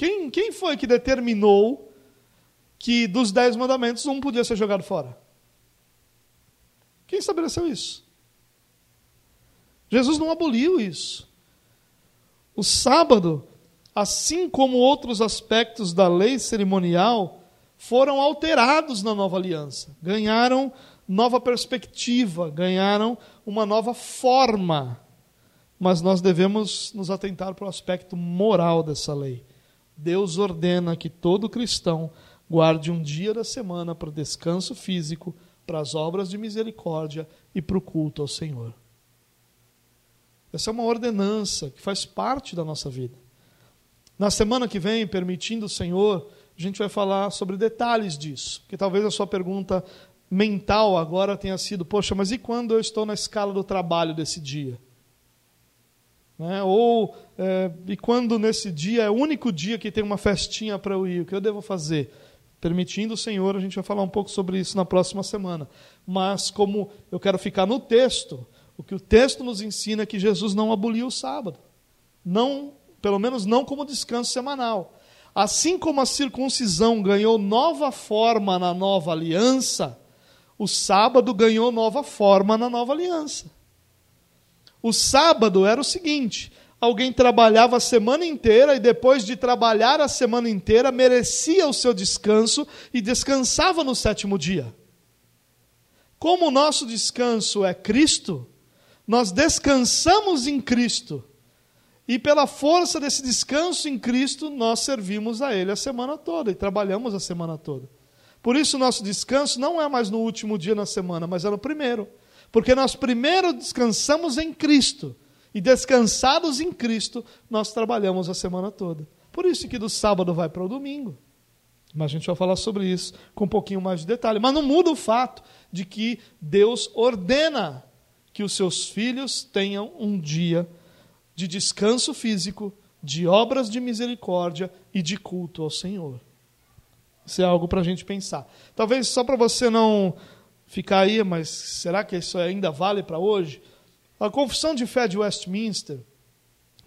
Quem, quem foi que determinou que dos dez mandamentos um podia ser jogado fora? Quem estabeleceu isso? Jesus não aboliu isso. O sábado, assim como outros aspectos da lei cerimonial, foram alterados na nova aliança. Ganharam nova perspectiva, ganharam uma nova forma. Mas nós devemos nos atentar para o aspecto moral dessa lei. Deus ordena que todo cristão guarde um dia da semana para o descanso físico, para as obras de misericórdia e para o culto ao Senhor. Essa é uma ordenança que faz parte da nossa vida. Na semana que vem, permitindo o Senhor, a gente vai falar sobre detalhes disso, porque talvez a sua pergunta mental agora tenha sido: poxa, mas e quando eu estou na escala do trabalho desse dia? Né? Ou, é, e quando nesse dia é o único dia que tem uma festinha para eu ir, o que eu devo fazer? Permitindo o Senhor, a gente vai falar um pouco sobre isso na próxima semana. Mas, como eu quero ficar no texto, o que o texto nos ensina é que Jesus não aboliu o sábado. Não pelo menos não como descanso semanal. Assim como a circuncisão ganhou nova forma na nova aliança, o sábado ganhou nova forma na nova aliança. O sábado era o seguinte: alguém trabalhava a semana inteira e depois de trabalhar a semana inteira merecia o seu descanso e descansava no sétimo dia. Como o nosso descanso é Cristo, nós descansamos em Cristo. E pela força desse descanso em Cristo, nós servimos a Ele a semana toda e trabalhamos a semana toda. Por isso, nosso descanso não é mais no último dia na semana, mas é no primeiro. Porque nós primeiro descansamos em Cristo. E descansados em Cristo, nós trabalhamos a semana toda. Por isso que do sábado vai para o domingo. Mas a gente vai falar sobre isso com um pouquinho mais de detalhe. Mas não muda o fato de que Deus ordena que os seus filhos tenham um dia de descanso físico, de obras de misericórdia e de culto ao Senhor. Isso é algo para a gente pensar. Talvez só para você não ficar aí, mas será que isso ainda vale para hoje? A confissão de fé de Westminster,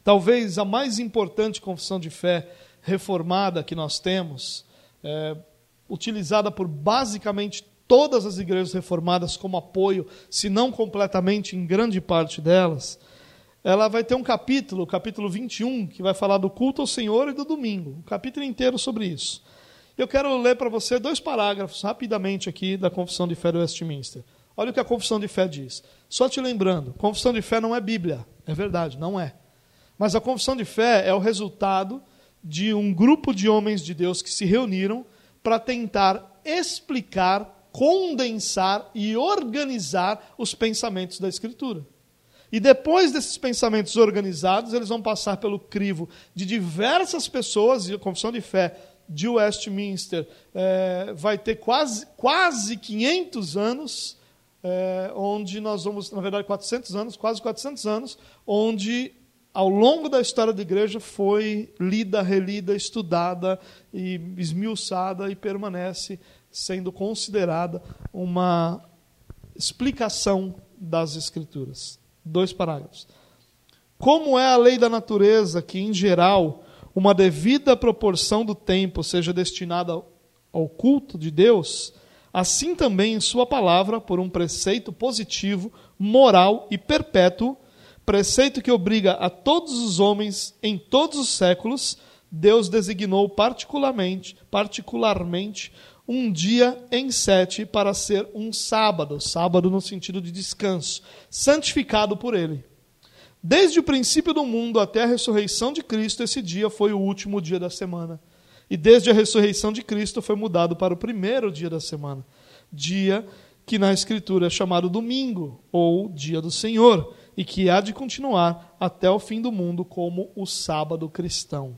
talvez a mais importante confissão de fé reformada que nós temos, é, utilizada por basicamente todas as igrejas reformadas como apoio, se não completamente em grande parte delas, ela vai ter um capítulo, o capítulo 21, que vai falar do culto ao Senhor e do domingo. Um capítulo inteiro sobre isso. Eu quero ler para você dois parágrafos rapidamente aqui da Confissão de Fé do Westminster. Olha o que a Confissão de Fé diz. Só te lembrando, Confissão de Fé não é Bíblia. É verdade, não é. Mas a Confissão de Fé é o resultado de um grupo de homens de Deus que se reuniram para tentar explicar, condensar e organizar os pensamentos da Escritura. E depois desses pensamentos organizados, eles vão passar pelo crivo de diversas pessoas, e a Confissão de Fé de Westminster é, vai ter quase, quase 500 anos, é, onde nós vamos, na verdade, 400 anos, quase 400 anos, onde ao longo da história da igreja foi lida, relida, estudada e esmiuçada e permanece sendo considerada uma explicação das Escrituras. Dois parágrafos. Como é a lei da natureza que, em geral, uma devida proporção do tempo seja destinada ao culto de Deus, assim também em Sua palavra, por um preceito positivo, moral e perpétuo, preceito que obriga a todos os homens em todos os séculos, Deus designou particularmente, particularmente um dia em sete para ser um sábado, sábado no sentido de descanso, santificado por Ele. Desde o princípio do mundo até a ressurreição de Cristo, esse dia foi o último dia da semana. E desde a ressurreição de Cristo foi mudado para o primeiro dia da semana, dia que na Escritura é chamado domingo, ou dia do Senhor, e que há de continuar até o fim do mundo como o sábado cristão.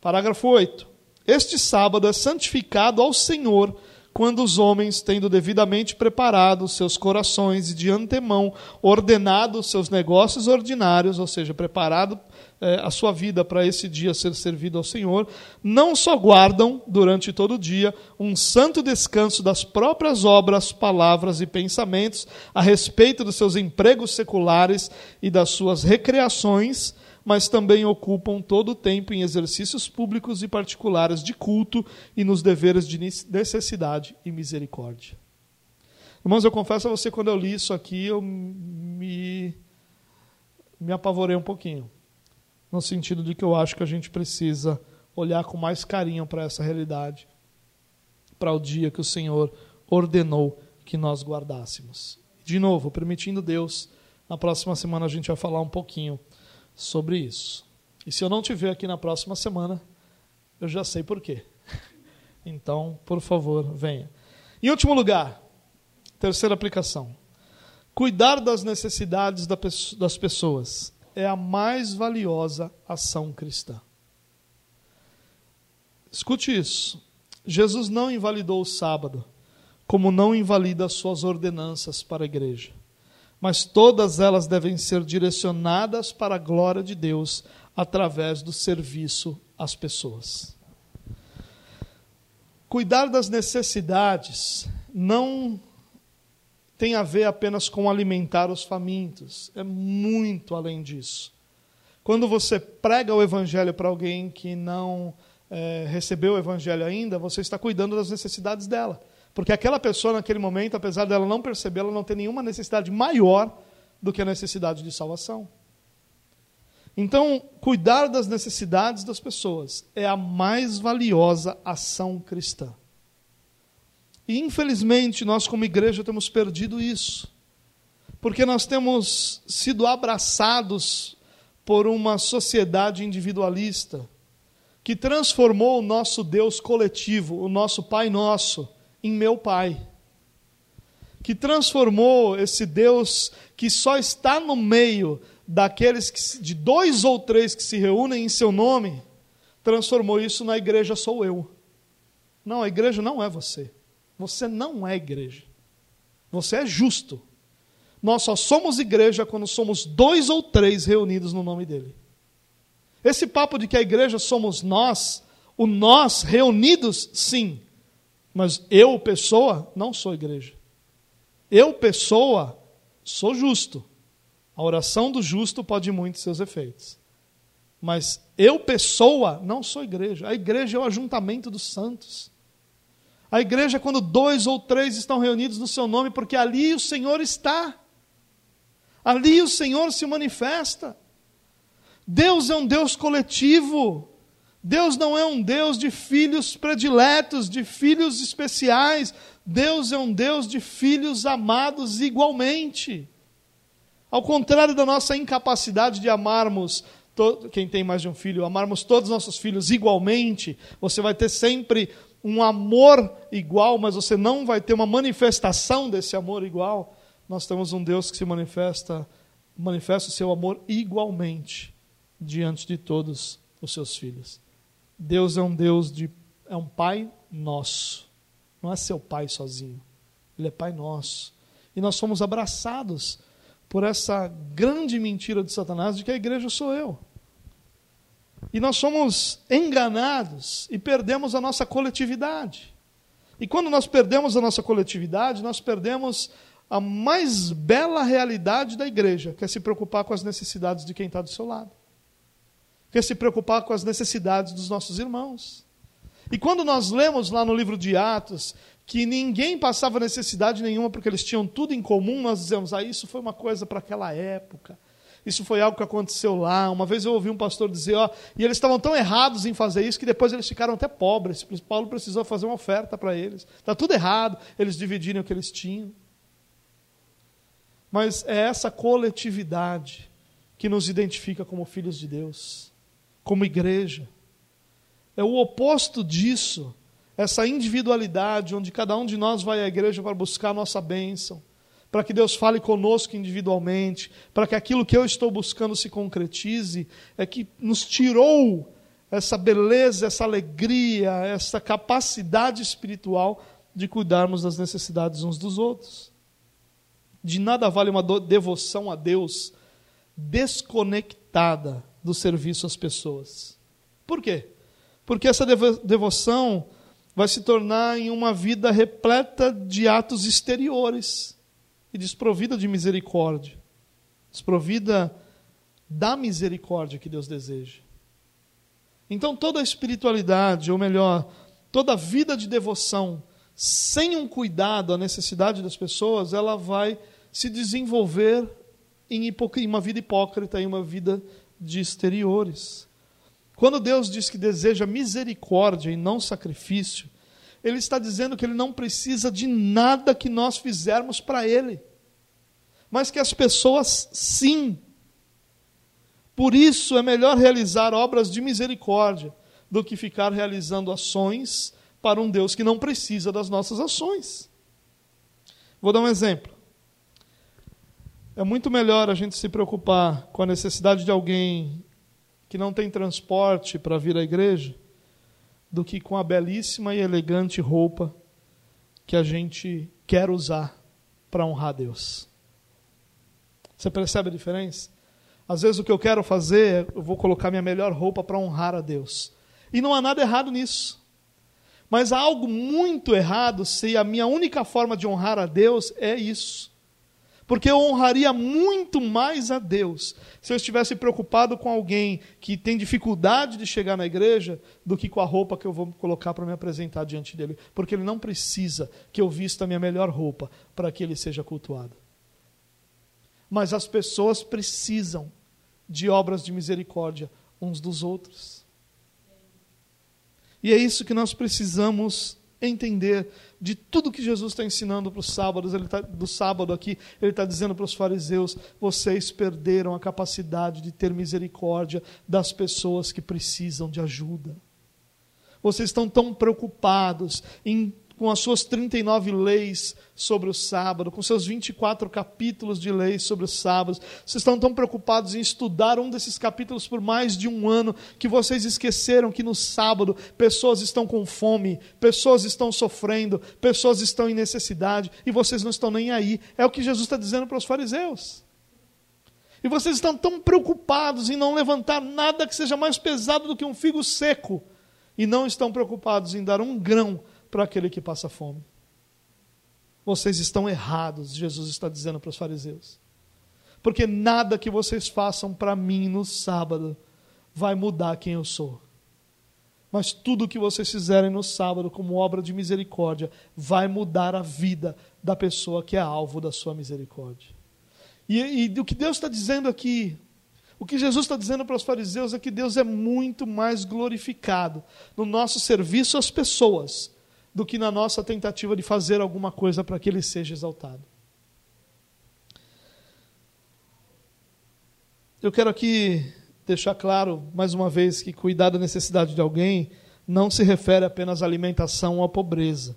Parágrafo 8. Este sábado é santificado ao Senhor quando os homens, tendo devidamente preparado seus corações e de antemão ordenado seus negócios ordinários, ou seja, preparado eh, a sua vida para esse dia ser servido ao Senhor, não só guardam durante todo o dia um santo descanso das próprias obras, palavras e pensamentos a respeito dos seus empregos seculares e das suas recreações, mas também ocupam todo o tempo em exercícios públicos e particulares de culto e nos deveres de necessidade e misericórdia. Irmãos, eu confesso a você, quando eu li isso aqui, eu me, me apavorei um pouquinho. No sentido de que eu acho que a gente precisa olhar com mais carinho para essa realidade, para o dia que o Senhor ordenou que nós guardássemos. De novo, permitindo Deus, na próxima semana a gente vai falar um pouquinho sobre isso. E se eu não te ver aqui na próxima semana, eu já sei por quê. [LAUGHS] Então, por favor, venha. Em último lugar, terceira aplicação. Cuidar das necessidades das pessoas é a mais valiosa ação cristã. Escute isso. Jesus não invalidou o sábado, como não invalida as suas ordenanças para a igreja mas todas elas devem ser direcionadas para a glória de Deus através do serviço às pessoas. Cuidar das necessidades não tem a ver apenas com alimentar os famintos, é muito além disso. Quando você prega o evangelho para alguém que não é, recebeu o evangelho ainda, você está cuidando das necessidades dela. Porque aquela pessoa, naquele momento, apesar dela não perceber, ela não tem nenhuma necessidade maior do que a necessidade de salvação. Então, cuidar das necessidades das pessoas é a mais valiosa ação cristã. E, infelizmente, nós, como igreja, temos perdido isso. Porque nós temos sido abraçados por uma sociedade individualista que transformou o nosso Deus coletivo, o nosso Pai Nosso, em meu Pai. Que transformou esse Deus que só está no meio daqueles que, de dois ou três que se reúnem em seu nome, transformou isso na igreja sou eu. Não, a igreja não é você. Você não é igreja. Você é justo. Nós só somos igreja quando somos dois ou três reunidos no nome dele. Esse papo de que a igreja somos nós, o nós reunidos, sim. Mas eu, pessoa, não sou igreja. Eu, pessoa, sou justo. A oração do justo pode muito seus efeitos. Mas eu, pessoa, não sou igreja. A igreja é o ajuntamento dos santos. A igreja é quando dois ou três estão reunidos no seu nome, porque ali o Senhor está. Ali o Senhor se manifesta. Deus é um Deus coletivo. Deus não é um Deus de filhos prediletos, de filhos especiais. Deus é um Deus de filhos amados igualmente. Ao contrário da nossa incapacidade de amarmos quem tem mais de um filho, amarmos todos os nossos filhos igualmente, você vai ter sempre um amor igual, mas você não vai ter uma manifestação desse amor igual. Nós temos um Deus que se manifesta, manifesta o seu amor igualmente diante de todos os seus filhos. Deus é um Deus de é um pai nosso. Não é seu pai sozinho. Ele é pai nosso. E nós somos abraçados por essa grande mentira de Satanás de que a igreja sou eu. E nós somos enganados e perdemos a nossa coletividade. E quando nós perdemos a nossa coletividade, nós perdemos a mais bela realidade da igreja, que é se preocupar com as necessidades de quem está do seu lado quer se preocupar com as necessidades dos nossos irmãos. E quando nós lemos lá no livro de Atos que ninguém passava necessidade nenhuma porque eles tinham tudo em comum, nós dizemos, ah, isso foi uma coisa para aquela época. Isso foi algo que aconteceu lá. Uma vez eu ouvi um pastor dizer, ó, e eles estavam tão errados em fazer isso que depois eles ficaram até pobres. Paulo precisou fazer uma oferta para eles. Está tudo errado, eles dividirem o que eles tinham. Mas é essa coletividade que nos identifica como filhos de Deus como igreja. É o oposto disso, essa individualidade, onde cada um de nós vai à igreja para buscar a nossa bênção, para que Deus fale conosco individualmente, para que aquilo que eu estou buscando se concretize, é que nos tirou essa beleza, essa alegria, essa capacidade espiritual de cuidarmos das necessidades uns dos outros. De nada vale uma devoção a Deus desconectada do serviço às pessoas. Por quê? Porque essa devoção vai se tornar em uma vida repleta de atos exteriores e desprovida de misericórdia, desprovida da misericórdia que Deus deseja. Então toda a espiritualidade, ou melhor, toda a vida de devoção, sem um cuidado à necessidade das pessoas, ela vai se desenvolver em, uma vida hipócrita, em uma vida de exteriores. Quando Deus diz que deseja misericórdia e não sacrifício, Ele está dizendo que Ele não precisa de nada que nós fizermos para Ele, mas que as pessoas sim. Por isso é melhor realizar obras de misericórdia do que ficar realizando ações para um Deus que não precisa das nossas ações. Vou dar um exemplo. É muito melhor a gente se preocupar com a necessidade de alguém que não tem transporte para vir à igreja do que com a belíssima e elegante roupa que a gente quer usar para honrar Deus. Você percebe a diferença? Às vezes o que eu quero fazer, eu vou colocar minha melhor roupa para honrar a Deus. E não há nada errado nisso. Mas há algo muito errado se a minha única forma de honrar a Deus é isso. Porque eu honraria muito mais a Deus se eu estivesse preocupado com alguém que tem dificuldade de chegar na igreja do que com a roupa que eu vou colocar para me apresentar diante dele. Porque ele não precisa que eu vista a minha melhor roupa para que ele seja cultuado. Mas as pessoas precisam de obras de misericórdia uns dos outros. E é isso que nós precisamos entender de tudo que Jesus está ensinando para os sábados, ele tá, do sábado aqui, ele está dizendo para os fariseus: vocês perderam a capacidade de ter misericórdia das pessoas que precisam de ajuda. Vocês estão tão preocupados em com as suas 39 leis sobre o sábado, com seus 24 capítulos de leis sobre os sábados. Vocês estão tão preocupados em estudar um desses capítulos por mais de um ano que vocês esqueceram que no sábado pessoas estão com fome, pessoas estão sofrendo, pessoas estão em necessidade e vocês não estão nem aí. É o que Jesus está dizendo para os fariseus. E vocês estão tão preocupados em não levantar nada que seja mais pesado do que um figo seco e não estão preocupados em dar um grão para aquele que passa fome. Vocês estão errados, Jesus está dizendo para os fariseus. Porque nada que vocês façam para mim no sábado vai mudar quem eu sou. Mas tudo que vocês fizerem no sábado como obra de misericórdia vai mudar a vida da pessoa que é alvo da sua misericórdia. E, e o que Deus está dizendo aqui, o que Jesus está dizendo para os fariseus é que Deus é muito mais glorificado no nosso serviço às pessoas do que na nossa tentativa de fazer alguma coisa para que ele seja exaltado. Eu quero aqui deixar claro, mais uma vez, que cuidar da necessidade de alguém não se refere apenas à alimentação ou à pobreza,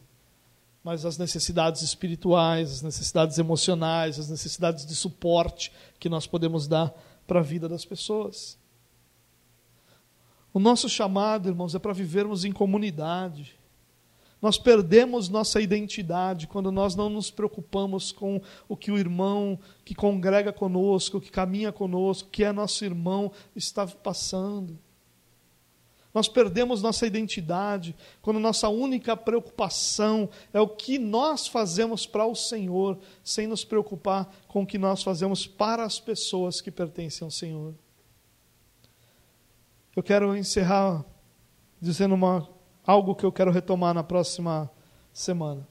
mas às necessidades espirituais, às necessidades emocionais, às necessidades de suporte que nós podemos dar para a vida das pessoas. O nosso chamado, irmãos, é para vivermos em comunidade. Nós perdemos nossa identidade quando nós não nos preocupamos com o que o irmão que congrega conosco, que caminha conosco, que é nosso irmão, está passando. Nós perdemos nossa identidade quando nossa única preocupação é o que nós fazemos para o Senhor, sem nos preocupar com o que nós fazemos para as pessoas que pertencem ao Senhor. Eu quero encerrar dizendo uma algo que eu quero retomar na próxima semana.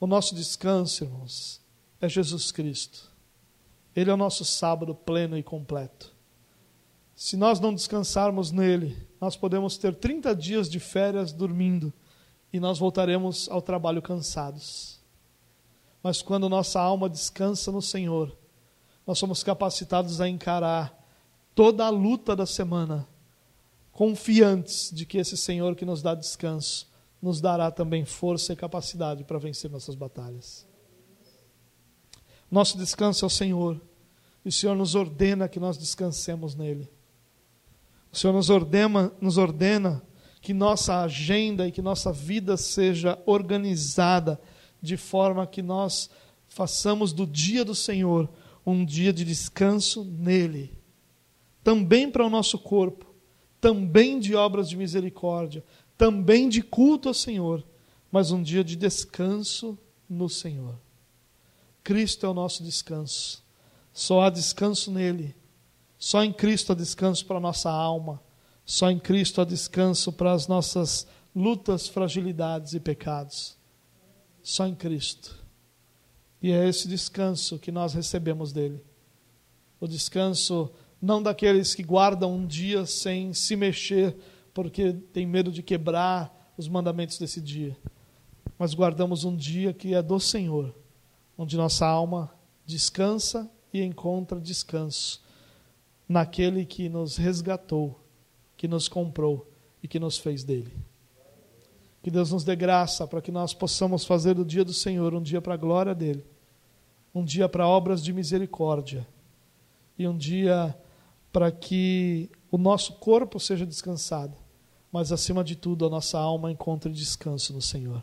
O nosso descanso, irmãos, é Jesus Cristo. Ele é o nosso sábado pleno e completo. Se nós não descansarmos nele, nós podemos ter 30 dias de férias dormindo e nós voltaremos ao trabalho cansados. Mas quando nossa alma descansa no Senhor, nós somos capacitados a encarar toda a luta da semana confiantes de que esse Senhor que nos dá descanso nos dará também força e capacidade para vencer nossas batalhas. Nosso descanso é o Senhor, e o Senhor nos ordena que nós descansemos nele. O Senhor nos ordena, nos ordena que nossa agenda e que nossa vida seja organizada de forma que nós façamos do dia do Senhor um dia de descanso nele, também para o nosso corpo, também de obras de misericórdia, também de culto ao Senhor, mas um dia de descanso no Senhor. Cristo é o nosso descanso. Só há descanso nele. Só em Cristo há descanso para a nossa alma. Só em Cristo há descanso para as nossas lutas, fragilidades e pecados. Só em Cristo. E é esse descanso que nós recebemos dele. O descanso não daqueles que guardam um dia sem se mexer, porque tem medo de quebrar os mandamentos desse dia, mas guardamos um dia que é do Senhor, onde nossa alma descansa e encontra descanso naquele que nos resgatou, que nos comprou e que nos fez dele. Que Deus nos dê graça para que nós possamos fazer do dia do Senhor um dia para a glória dele, um dia para obras de misericórdia e um dia para que o nosso corpo seja descansado, mas acima de tudo a nossa alma encontre descanso no Senhor.